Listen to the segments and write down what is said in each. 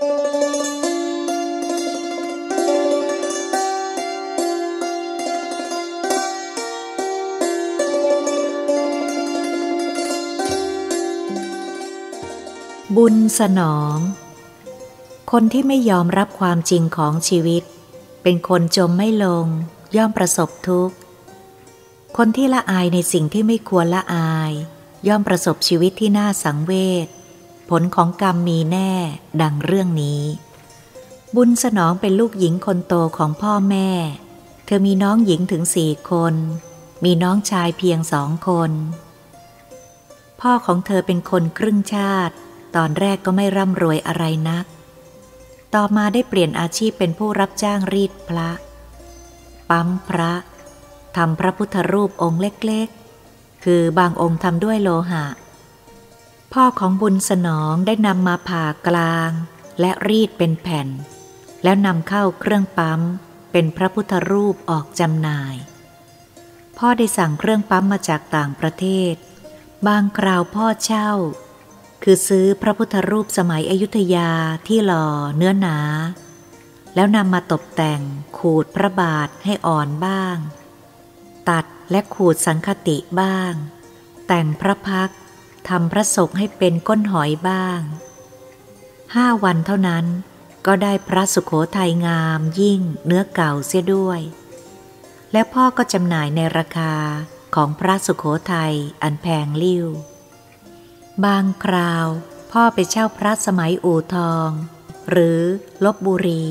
บุญสนอง คนที่ไม่ยอมรับความจริงของชีวิต เป็นคนจมไม่ลง ย่อมประสบทุกข์ คนที่ละอายในสิ่งที่ไม่ควรละอาย ย่อมประสบชีวิตที่น่าสังเวช ผลของกรรมมีแน่ดังเรื่องนี้ บุญสนองเป็นลูกหญิงคนโตของพ่อแม่ เธอมีน้องหญิงถึงสี่คน มีน้องชายเพียงสองคน พ่อของเธอเป็นคนครึ่งชาติ ตอนแรกก็ไม่ร่ำรวยอะไรนัก ต่อมาได้เปลี่ยนอาชีพเป็นผู้รับจ้างรีดพระ ปั๊มพระทำพระพุทธรูปองค์เล็กๆ คือบางองค์ทำด้วยโลหะ พ่อของบุญสนองได้นำมาผ่ากลาง และรีดเป็นแผ่น แล้วนำเข้าเครื่องปั๊ม เป็นพระพุทธรูปออกจำหน่าย พ่อได้สั่งเครื่องปั๊มมาจากต่างประเทศ บางคราวพ่อเช่า คือซื้อพระพุทธรูปสมัยอยุธยาที่หล่อเนื้อหนา แล้วนำมาตกแต่งขูดพระบาทให้อ่อนบ้าง ตัดและขูดสังคติบ้าง แต่งพระพัก ทำพระศกให้เป็นก้นหอยบ้าง ห้าวันเท่านั้นก็ได้พระสุขโขทัยงามยิ่งเนื้อเก่าเสียด้วย และพ่อก็จำหน่ายในราคาของพระสุขโขทัยอันแพงลิ้ว บางคราวพ่อไปเช่าพระสมัยอู่ทอง หรือลบบุรี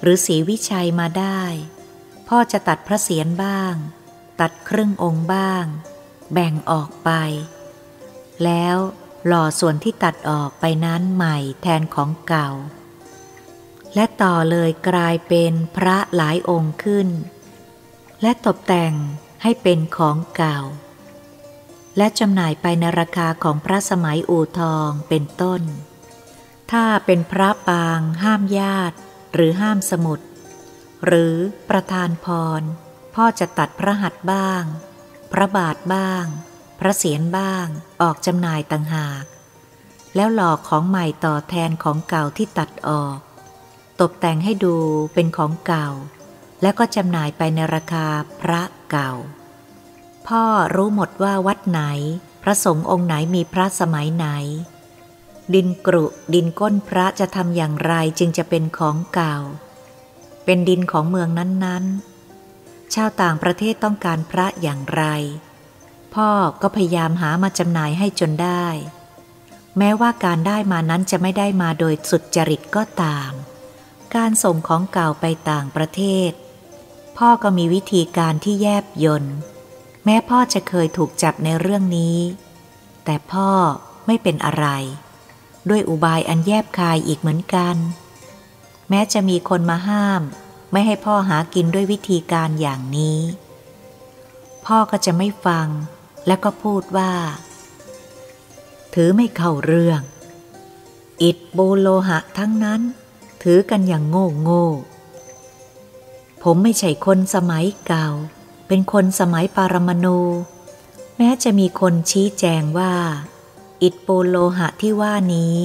หรือศรีวิชัยมาได้ พ่อจะตัดพระเศียรบ้าง ตัดครึ่งองค์บ้าง แบ่งออกไป แล้วหล่อส่วนที่ตัดออกไปนั้นใหม่แทนของเก่า และต่อเลยกลายเป็นพระหลายองค์ขึ้น และตกแต่งให้เป็นของเก่า และจำหน่ายไปในราคาของพระสมัยอู่ทองเป็นต้น ถ้าเป็นพระปาง ห้ามญาติ หรือห้ามสมุดหรือประธานพร พ่อจะตัดพระหัตถ์บ้าง พระบาทบ้าง พระเศียรบ้าง ออกจำหน่ายต่างหาก แล้วหลอกของใหม่ต่อแทนของเก่าที่ตัดออก ตกแต่งให้ดูเป็นของเก่า แล้วก็จำหน่ายไปในราคาพระเก่า พ่อรู้หมดว่าวัดไหน พระสงฆ์องค์ไหนมีพระสมัยไหน ดินกรุดินก้นพระจะทำอย่างไรจึงจะเป็นของเก่า เป็นดินของเมืองนั้นๆชาวต่างประเทศต้องการพระอย่างไร พ่อก็พยายามหามาจำหน่ายให้จนได้ แม้ว่าการได้มานั้นจะไม่ได้มาโดยสุดจริตก็ตาม การส่งของเก่าไปต่างประเทศ พ่อก็มีวิธีการที่แยบยนต์แม้พ่อจะเคยถูกจับในเรื่องนี้ แต่พ่อไม่เป็นอะไร ด้วยอุบายอันแยบคายอีกเหมือนกัน แม้จะมีคนมาห้าม ไม่ให้พ่อหากินด้วยวิธีการอย่างนี้ พ่อก็จะไม่ฟัง แล้วก็พูดว่า ถือไม่เข้าเรื่อง อิดโบโลหะทั้งนั้น ถือกันอย่างโง่โง่ผมไม่ใช่คนสมัยเก่า เป็นคนสมัยปารมาณูแม้จะมีคนชี้แจงว่า อิฐปูโลหะที่ว่านี้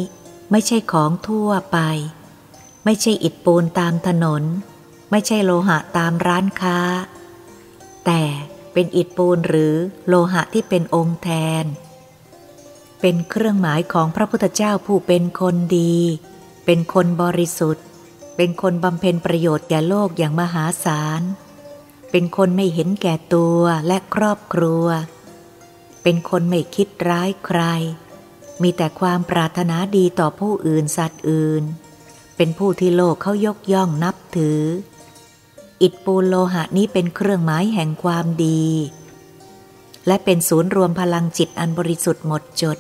ไม่ใช่ของทั่วไป ไม่ใช่อิฐปูนตามถนน ไม่ใช่โลหะตามร้านค้า แต่ เป็นอิฐปูนหรือโลหะที่เป็นองค์แทน เป็นเครื่องหมายของพระพุทธเจ้าผู้เป็นคนดี เป็นคนบริสุทธิ์ เป็นคนบำเพ็ญประโยชน์แก่โลกอย่างมหาศาล เป็นคนไม่เห็นแก่ตัวและครอบครัว เป็นคนไม่คิดร้ายใคร มีแต่ความปรารถนาดีต่อผู้อื่นสัตว์อื่น เป็นผู้ที่โลกเขายกย่องนับถือ อิฐปูนโลหะนี้เป็นเครื่องหมายแห่งความดี และเป็นศูนย์รวมพลังจิตอันบริสุทธิ์หมดจด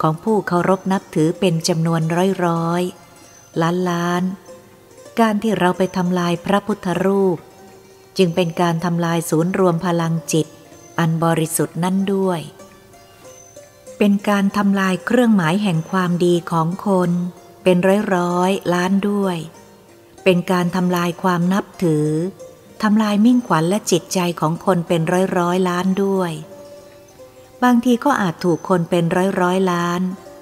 ของผู้เคารพนับถือเป็นจำนวนร้อยร้อยล้านล้าน การที่เราไปทำลายพระพุทธรูป จึงเป็นการทำลายศูนย์รวมพลังจิต อันบริสุทธิ์นั่นด้วย เป็นการทำลายเครื่องหมายแห่งความดีของคน เป็นร้อยร้อยล้านด้วย เป็นการทำลายความนับถือทำลายมิ่งขวัญและจิตใจของคนเป็นร้อยร้อยล้านด้วย บางทีก็อาจถูกคนเป็นร้อยร้อยล้าน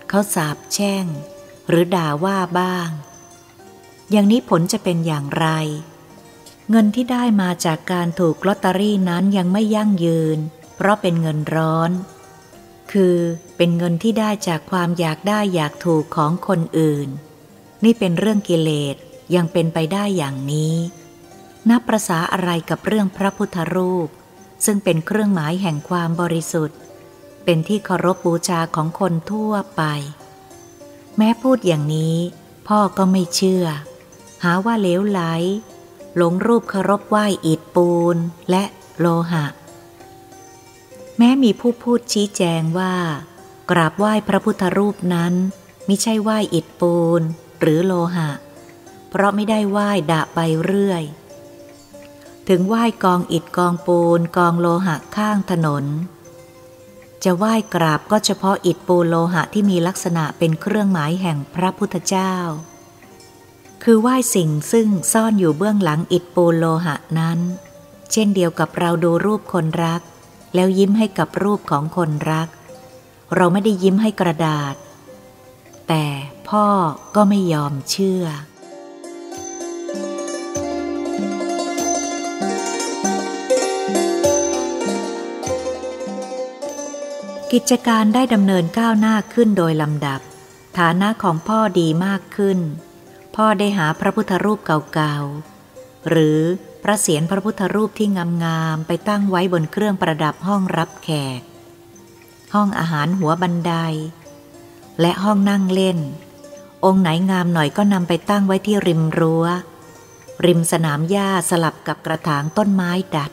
เขาสาบแช่ง หรือด่าว่าบ้าง อย่างนี้ผลจะเป็นอย่างไร เงินที่ได้มาจากการถูกลอตเตอรี่นั้นยังไม่ยั่งยืน เพราะเป็นเงินร้อน คือเป็นเงินที่ได้จากความอยากได้อยากถูกของคนอื่น นี่เป็นเรื่องกิเลส ยังเป็นไปได้อย่างนี้ นับประษาอะไรกับเรื่องพระพุทธรูป ซึ่งเป็นเครื่องหมายแห่งความบริสุทธิ์ เป็นที่เคารพบูชาของคนทั่วไป แม้พูดอย่างนี้ พ่อก็ไม่เชื่อ หาว่าเลวไหล หลงรูปเคารพไหว้อิฐปูนและโลหะ แม้มีผู้พูดชี้แจงว่า กราบไหว้พระพุทธรูปนั้นไม่ใช่ไหว้อิฐปูนหรือโลหะ เพราะไม่ได้ไหว้ดะไปเรื่อย ถึงไหว้กองอิฐกองปูนกองโลหะข้างถนน จะไหว้กราบก็เฉพาะอิฐปูนโลหะที่มีลักษณะเป็นเครื่องหมายแห่งพระพุทธเจ้า คือไหว้สิ่งซึ่งซ่อนอยู่เบื้องหลังอิฐปูนโลหะนั้น เช่นเดียวกับเราดูรูปคนรัก แล้วยิ้มให้กับรูปของคนรัก เราไม่ได้ยิ้มให้กระดาษ แต่พ่อก็ไม่ยอมเชื่อ กิจการได้ดำเนินก้าวหน้าขึ้นโดยลำดับ ฐานะของพ่อดีมากขึ้น พ่อได้หาพระพุทธรูปเก่าๆ หรือพระเศียรพระพุทธรูปที่งามๆ ไปตั้งไว้บนเครื่องประดับห้องรับแขก ห้องอาหารหัวบันได และห้องนั่งเล่น องค์ไหนงามหน่อยก็นำไปตั้งไว้ที่ริมรัว้ว ริมสนามหญ้าสลับกับกระถางต้นไม้ดัด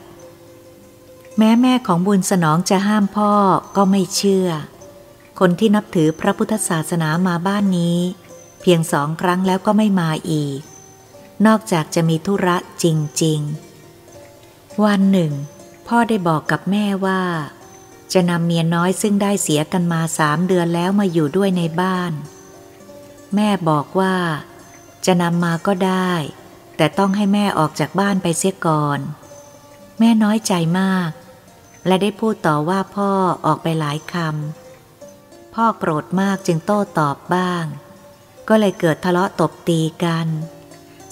แม้แม่ของบุญสนองจะห้ามพ่อก็ไม่เชื่อ คนที่นับถือพระพุทธศาสนามาบ้านนี้ เพียงสองครั้งแล้วก็ไม่มาอีก นอกจากจะมีธุระจริง ๆ วันหนึ่ง พ่อได้บอกกับแม่ว่า จะนำเมียน้อยซึ่งได้เสียกันมาสามเดือนแล้วมาอยู่ด้วยในบ้าน แม่บอกว่า จะนำมาก็ได้ แต่ต้องให้แม่ออกจากบ้านไปเสียก่อน แม่น้อยใจมาก และได้พูดต่อว่าพ่อออกไปหลายคำ พ่อโกรธมากจึงโต้ตอบบ้าง ก็เลยเกิดทะเลาะตบตีกัน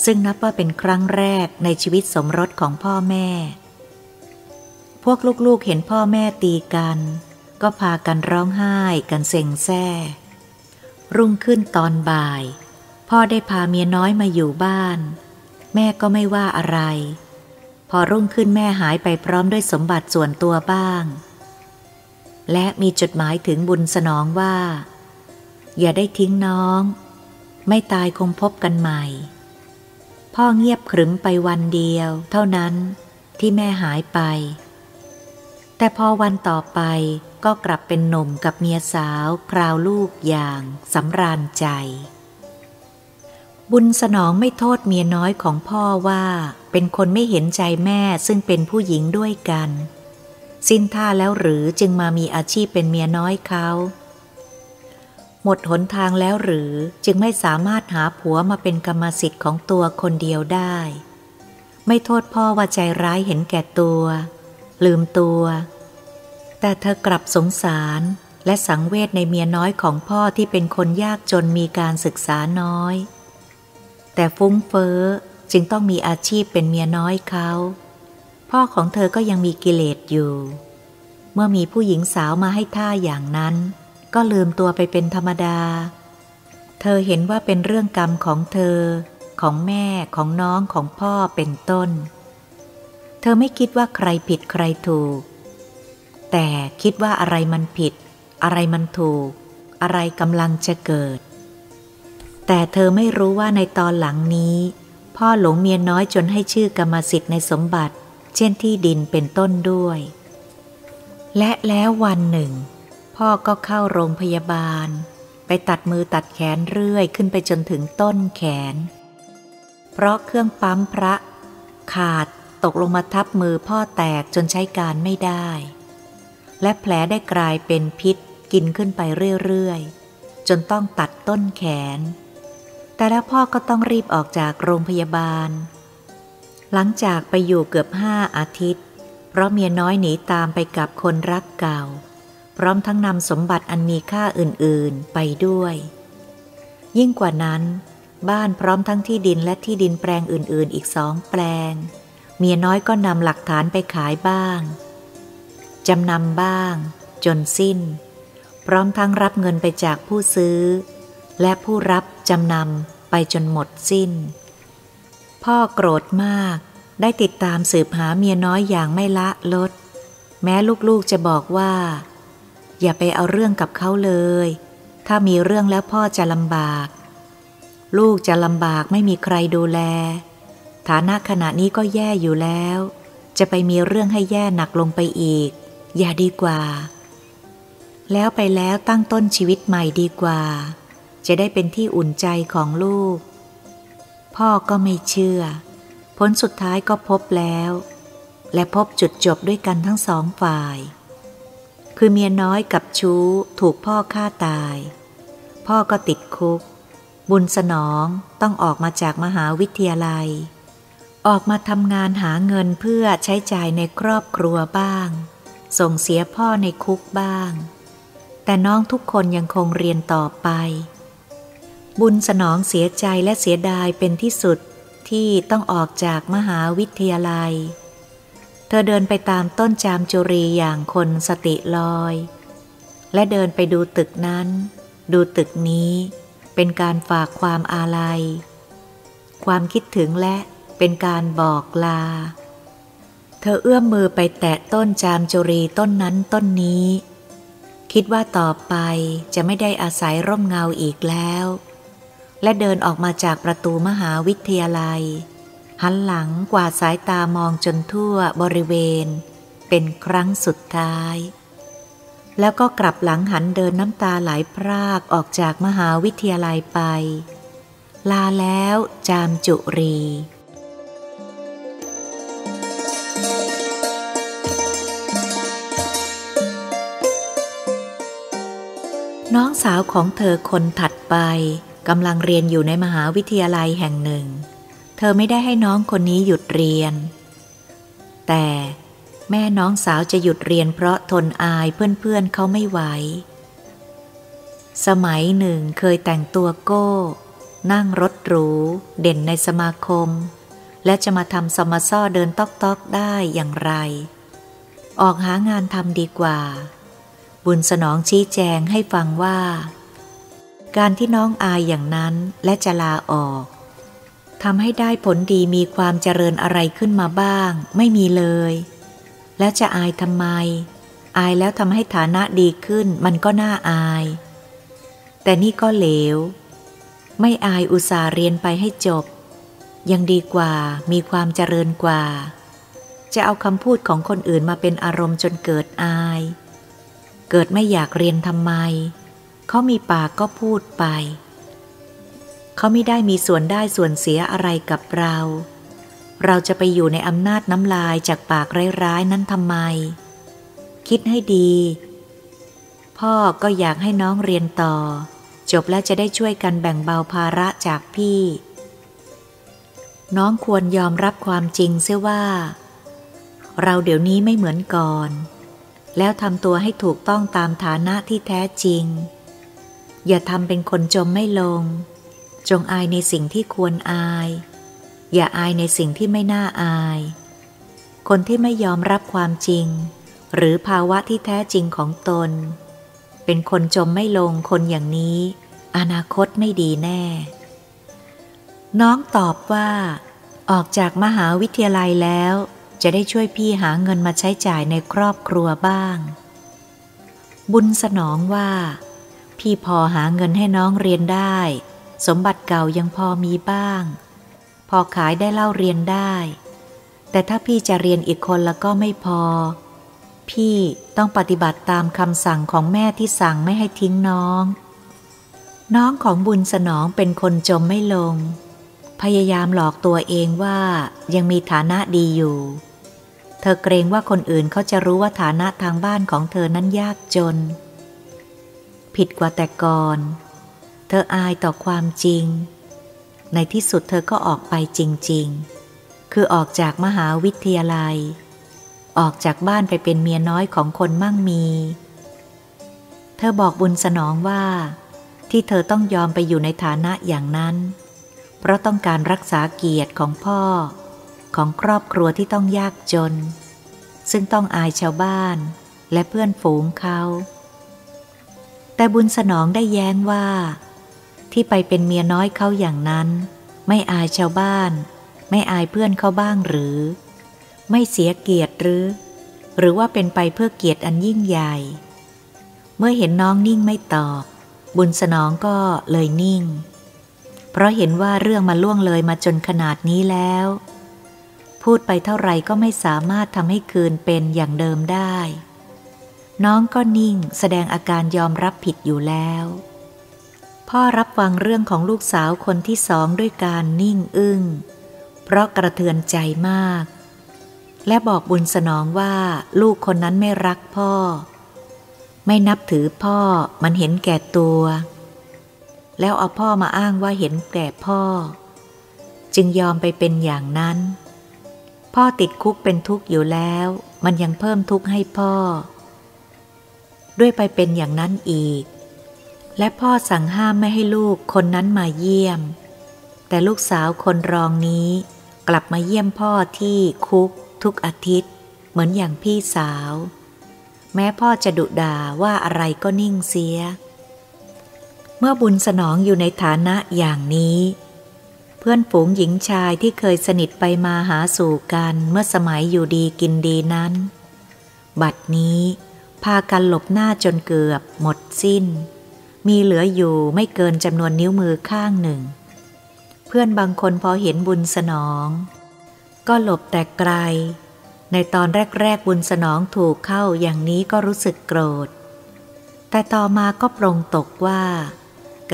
ซึ่งนับว่าเป็นครั้งแรกในชีวิตสมรสของพ่อแม่ พวกลูกๆเห็นพ่อแม่ตีกัน ก็พากันร้องไห้กันเซ็งแซ่ รุ่งขึ้นตอนบ่าย พ่อได้พาเมียน้อยมาอยู่บ้าน แม่ก็ไม่ว่าอะไร อรุ่งขึ้นแม่หายไปพร้อมด้วยสมบัติส่วนตัวบ้าง และมีจดหมายถึงบุญสนองว่า อย่าได้ทิ้งน้อง ไม่ตายคงพบกันใหม่ พ่อเงียบขรึมไปวันเดียว เท่านั้นที่แม่หายไป แต่พอวันต่อไปก็กลับเป็นหนุ่มกับเมียสาว คราวลูกอย่างสำราญใจ บุญสนองไม่โทษเมียน้อยของพ่อว่า เป็นคนไม่เห็นใจแม่ซึ่งเป็นผู้หญิงด้วยกัน สิ้นท่าแล้วหรือจึงมามีอาชีพเป็นเมียน้อยเขา หมดหนทางแล้วหรือจึงไม่สามารถหาผัวมาเป็นกรรมสิทธิ์ของตัวคนเดียวได้ ไม่โทษพ่อว่าใจร้ายเห็นแก่ตัว ลืมตัว แต่เธอกลับสงสารและสังเวชในเมียน้อยของพ่อที่เป็นคนยากจนมีการศึกษาน้อย แต่ฟุ้งเฟ้อจึงต้องมีอาชีพเป็นเมียน้อยเขา พ่อของเธอก็ยังมีกิเลสอยู่ เมื่อมีผู้หญิงสาวมาให้ท่าอย่างนั้น ก็ลืมตัวไปเป็นธรรมดา เธอเห็นว่าเป็นเรื่องกรรมของเธอ ของแม่ของน้องของพ่อเป็นต้น เธอไม่คิดว่าใครผิดใครถูก แต่คิดว่าอะไรมันผิด อะไรมันถูก อะไรกำลังจะเกิด แต่เธอไม่รู้ว่าในตอนหลังนี้ พ่อหลงเมียน้อยจนให้ชื่อกรรมสิทธิ์ในสมบัติ เช่นที่ดินเป็นต้นด้วย และแล้ววันหนึ่ง พ่อก็เข้าโรงพยาบาล ไปตัดมือตัดแขนเรื่อยขึ้นไปจนถึงต้นแขน เพราะเครื่องปั๊มพระ ขาดตกลงมาทับมือพ่อแตกจนใช้การไม่ได้ และแผลได้กลายเป็นพิษกินขึ้นไปเรื่อยๆ จนต้องตัดต้นแขน แต่แล้วพ่อก็ต้องรีบออกจากโรงพยาบาล หลังจากไปอยู่เกือบห้าอาทิตย์ เพราะเมียน้อยหนีตามไปกับคนรักเก่า พร้อมทั้งนำสมบัติอันมีค่าอื่นๆไปด้วย ยิ่งกว่านั้น บ้านพร้อมทั้งที่ดินและที่ดินแปลงอื่นๆ อีกสองแปลง เมียน้อยก็นำหลักฐานไปขายบ้างจำนำบ้าง จนสิ้น พร้อมทั้งรับเงินไปจากผู้ซื้อ และผู้รับ จำนำไปจนหมดสิ้น พ่อโกรธมากได้ติดตามสืบหาเมียน้อยอย่างไม่ละลด แม้ลูกๆจะบอกว่า อย่าไปเอาเรื่องกับเขาเลย ถ้ามีเรื่องแล้วพ่อจะลำบาก ลูกจะลำบากไม่มีใครดูแล ฐานะขณะนี้ก็แย่อยู่แล้ว จะไปมีเรื่องให้แย่หนักลงไปอีก อย่าดีกว่า แล้วไปแล้วตั้งต้นชีวิตใหม่ดีกว่า จะได้เป็นที่อุ่นใจของลูก พ่อก็ไม่เชื่อ ผลสุดท้ายก็พบแล้ว และพบจุดจบด้วยกันทั้งสองฝ่าย คือเมียน้อยกับชู้ถูกพ่อฆ่าตาย พ่อก็ติดคุก บุญสนองต้องออกมาจากมหาวิทยาลัย ออกมาทำงานหาเงินเพื่อใช้จ่ายในครอบครัวบ้าง ส่งเสียพ่อในคุกบ้างแต่น้องทุกคนยังคงเรียนต่อไป บุญสนองเสียใจและเสียดายเป็นที่สุดที่ต้องออกจากมหาวิทยาลัย เธอเดินไปตามต้นจามจุรีอย่างคนสติลอย และเดินไปดูตึกนั้น ดูตึกนี้ เป็นการฝากความอาลัย ความคิดถึงและเป็นการบอกลา เธอเอื้อมมือไปแตะต้นจามจุรีต้นนั้นต้นนี้ คิดว่าต่อไปจะไม่ได้อาศัยร่มเงาอีกแล้ว และเดินออกมาจากประตูมหาวิทยาลัย หันหลังกวาดสายตามองจนทั่วบริเวณ เป็นครั้งสุดท้าย แล้วก็กลับหลังหันเดินน้ำตาไหลพรากออกจากมหาวิทยาลัยไป ลาแล้วจามจุรีน้องสาวของเธอคนถัดไป กำลังเรียนอยู่ในมหาวิทยาลัยแห่งหนึ่ง เธอไม่ได้ให้น้องคนนี้หยุดเรียน แต่แม่น้องสาวจะหยุดเรียนเพราะทนอายเพื่อนๆเเขาไม่ไหว สมัยหนึ่งเคยแต่งตัวโก้ นั่งรถหรู เด่นในสมาคม และจะมาทำสมซ่อเดินตอกๆได้อย่างไร ออกหางานทำดีกว่า บุญสนองชี้แจงให้ฟังว่า การที่น้องอายอย่างนั้นและจะลาออกทำให้ได้ผลดีมีความเจริญอะไรขึ้นมาบ้าง ไม่มีเลย แล้วจะอายทำไม อายแล้วทำให้ฐานะดีขึ้นมันก็น่าอาย แต่นี่ก็เหลว ไม่อายอุตส่าห์เรียนไปให้จบ ยังดีกว่ามีความเจริญกว่า จะเอาคำพูดของคนอื่นมาเป็นอารมณ์จนเกิดอาย เกิดไม่อยากเรียนทำไม เขามีปากก็พูดไป เขาไม่ได้มีส่วนได้ส่วนเสียอะไรกับเรา เราจะไปอยู่ในอำนาจน้ำลายจากปากร้ายๆนั้นทำไม คิดให้ดี พ่อก็อยากให้น้องเรียนต่อ จบแล้วจะได้ช่วยกันแบ่งเบาภาระจากพี่ น้องควรยอมรับความจริงเสียว่า เราเดี๋ยวนี้ไม่เหมือนก่อนแล้วทำตัวให้ถูกต้องตามฐานะที่แท้จริง อย่าทำเป็นคนจมไม่ลง จงอายในสิ่งที่ควรอาย อย่าอายในสิ่งที่ไม่น่าอาย คนที่ไม่ยอมรับความจริง หรือภาวะที่แท้จริงของตน เป็นคนจมไม่ลงคนอย่างนี้ อนาคตไม่ดีแน่ น้องตอบว่า ออกจากมหาวิทยาลัยแล้ว จะได้ช่วยพี่หาเงินมาใช้จ่ายในครอบครัวบ้าง บุญสนองว่า พี่พอหาเงินให้น้องเรียนได้ สมบัติเก่ายังพอมีบ้าง พอขายได้เล่าเรียนได้ แต่ถ้าพี่จะเรียนอีกคนแล้วก็ไม่พอ พี่ต้องปฏิบัติตามคำสั่งของแม่ที่สั่งไม่ให้ทิ้งน้อง น้องของบุญสนองเป็นคนจมไม่ลง พยายามหลอกตัวเองว่ายังมีฐานะดีอยู่ เธอเกรงว่าคนอื่นเขาจะรู้ว่าฐานะทางบ้านของเธอนั้นยากจน ผิดกว่าแต่ก่อน เธออายต่อความจริง ในที่สุดเธอก็ออกไปจริง ๆ คือออกจากมหาวิทยาลัย ออกจากบ้านไปเป็นเมียน้อยของคนมั่งมี เธอบอกบุญสนองว่า ที่เธอต้องยอมไปอยู่ในฐานะอย่างนั้น เพราะต้องการรักษาเกียรติของพ่อ ของครอบครัวที่ต้องยากจน ซึ่งต้องอายชาวบ้านและเพื่อนฝูงเขา แต่บุญสนองได้แย้งว่า ที่ไปเป็นเมียน้อยเขาอย่างนั้น ไม่อายชาวบ้าน ไม่อายเพื่อนเขาบ้างหรือ ไม่เสียเกียรติหรือ หรือว่าเป็นไปเพื่อเกียรติอันยิ่งใหญ่ เมื่อเห็นน้องนิ่งไม่ตอบ บุญสนองก็เลยนิ่ง เพราะเห็นว่าเรื่องมาล่วงเลยมาจนขนาดนี้แล้ว พูดไปเท่าไหร่ก็ไม่สามารถทำให้คืนเป็นอย่างเดิมได้ น้องก็นิ่งแสดงอาการยอมรับผิดอยู่แล้ว พ่อรับฟังเรื่องของลูกสาวคนที่สองด้วยการนิ่งอึง้ง เพราะกระเทือนใจมาก และบอกบุญสนองว่าลูกคนนั้นไม่รักพ่อ ไม่นับถือพ่อมันเห็นแก่ตัว แล้วเอาพ่อมาอ้างว่าเห็นแก่พ่อ จึงยอมไปเป็นอย่างนั้น พ่อติดคุกเป็นทุกข์อยู่แล้ว มันยังเพิ่มทุกข์ให้พ่อ ด้วยไปเป็นอย่างนั้นอีก และพ่อสั่งห้ามไม่ให้ลูกคนนั้นมาเยี่ยม แต่ลูกสาวคนรองนี้กลับมาเยี่ยมพ่อที่คุกทุกอาทิตย์ เหมือนอย่างพี่สาว แม้พ่อจะดุด่าว่าอะไรก็นิ่งเสีย เมื่อบุญสนองอยู่ในฐานะอย่างนี้ เพื่อนฝูงหญิงชายที่เคยสนิทไปมาหาสู่กันเมื่อสมัยอยู่ดีกินดีนั้น บัดนี้ พากันหลบหน้าจนเกือบ หมดสิ้น มีเหลืออยู่ไม่เกินจำนวนนิ้วมือข้างหนึ่ง เพื่อนบางคนพอเห็นบุญสนอง ก็หลบแต่ไกล ในตอนแรก ๆ บุญสนองถูกเข้าอย่างนี้ก็รู้สึกโกรธ แต่ต่อมาก็ปรงตกว่า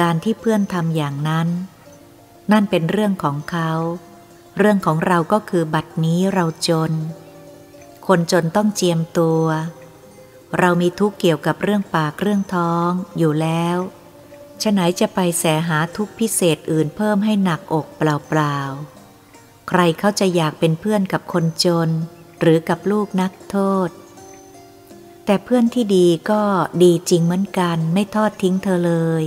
การที่เพื่อนทำอย่างนั้น นั่นเป็นเรื่องของเขา เรื่องของเราก็คือบัดนี้เราจน คนจนต้องเจียมตัว เรามีทุกเกี่ยวกับเรื่องปากเรื่องท้องอยู่แล้วฉะไหนจะไปแสหาทุกพิเศษอื่นเพิ่มให้หนักอกเปล่าๆ ใครเขาจะอยากเป็นเพื่อนกับคนจน หรือกับลูกนักโทษ แต่เพื่อนที่ดีก็ดีจริงเหมือนกันไม่ทอดทิ้งเธอเลย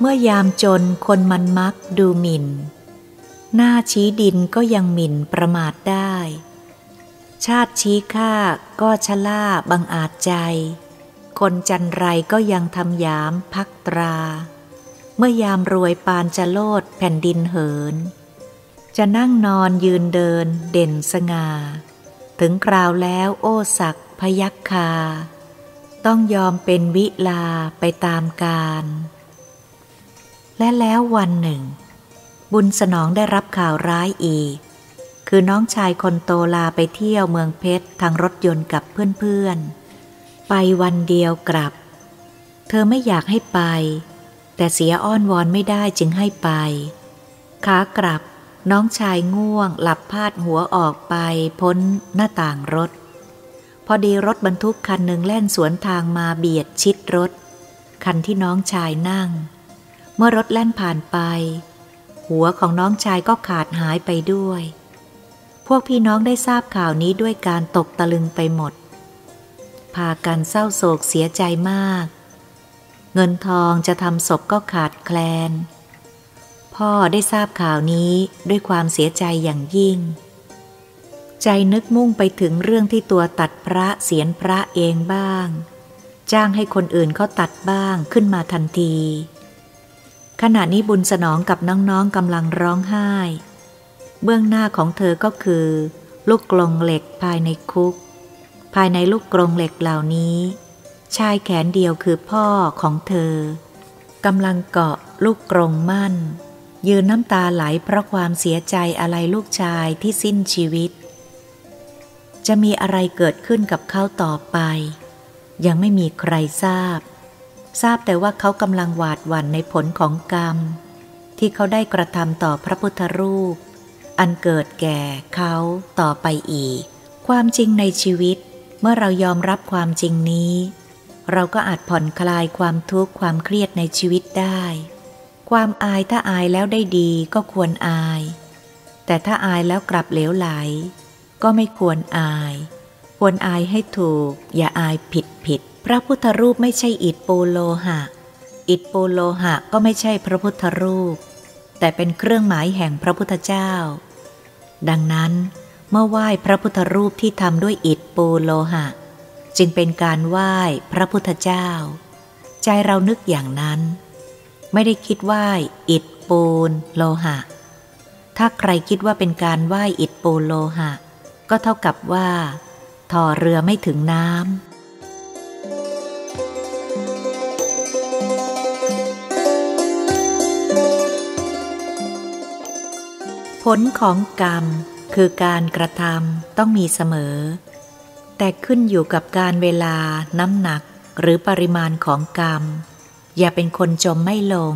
เมื่อยามจนคนมันมักดูหมิน่น หน้าชี้ดินก็ยังหมิ่นประมาทได้ ชาติชี้ข้าก็ชะล่าบังอาจใจ คนจันไรก็ยังทำยามพักตรา เมื่อยามรวยปานจะโลดแผ่นดินเหิน จะนั่งนอนยืนเดินเด่นสง่า ถึงคราวแล้วโอ้ศักพยักคา ต้องยอมเป็นวิลาไปตามกาล และแล้ววันหนึ่ง บุญสนองได้รับข่าวร้ายอีก คือน้องชายคนโตลาไปเที่ยวเมืองเพชรทางรถยนต์กับเพื่อนๆ ไปวันเดียวกลับ เธอไม่อยากให้ไป แต่เสียอ้อนวอนไม่ได้จึงให้ไป ขากลับน้องชายง่วง หลับพาดหัวออกไปพ้นหน้าต่างรถ พอดีรถบรรทุกคันหนึ่งแล่นสวนทางมาเบียดชิดรถ คันที่น้องชายนั่ง เมื่อรถแล่นผ่านไป หัวของน้องชายก็ขาดหายไปด้วย พวกพี่น้องได้ทราบข่าวนี้ด้วยการตกตะลึงไปหมด พากันเศร้าโศกเสียใจมาก เงินทองจะทำศพก็ขาดแคลน พ่อได้ทราบข่าวนี้ด้วยความเสียใจอย่างยิ่ง ใจนึกมุ่งไปถึงเรื่องที่ตัวตัดพระเสียนพระเองบ้าง จ้างให้คนอื่นเขาตัดบ้างขึ้นมาทันที ขณะนี้บุญสนองกับน้องๆกำลังร้องไห้ เบื้องหน้าของเธอก็คือ ลูกกรงเหล็กภายในคุก ภายในลูกกรงเหล็กเหล่านี้ ชายแขนเดียวคือพ่อของเธอกำลังเกาะลูกกรงมั่น ยืนน้ำตาไหลเพราะความเสียใจอะไรลูกชายที่สิ้นชีวิต จะมีอะไรเกิดขึ้นกับเขาต่อไป ยังไม่มีใครทราบ ทราบแต่ว่าเขากำลังหวาดหวั่นในผลของกรรม ที่เขาได้กระทำต่อพระพุทธรูป อันเกิดแก่เขาต่อไปอีก ความจริงในชีวิต เมื่อเรายอมรับความจริงนี้ เราก็อาจผ่อนคลายความทุกข์ความเครียดในชีวิตได้ ความอายถ้าอายแล้วได้ดีก็ควรอาย แต่ถ้าอายแล้วกลับเหลวไหล ก็ไม่ควรอาย ควรอายให้ถูก อย่าอายผิดผิด พระพุทธรูปไม่ใช่อิฐปูโลหะ อิฐปูโลหะก็ไม่ใช่พระพุทธรูป แต่เป็นเครื่องหมายแห่งพระพุทธเจ้า ดังนั้น เมื่อไหว้พระพุทธรูปที่ทำด้วยอิฐปูโลหะ จึงเป็นการไหว้พระพุทธเจ้า ใจเรานึกอย่างนั้น ไม่ได้คิดไหว้อิฐปูนโลหะ ถ้าใครคิดว่าเป็นการไหว้อิฐปูนโลหะ ก็เท่ากับว่า ทอเรือไม่ถึงน้ำ ผลของกรรมคือการกระทำต้องมีเสมอ แต่ขึ้นอยู่กับการเวลาน้ำหนักหรือปริมาณของกรรม อย่าเป็นคนจมไม่ลง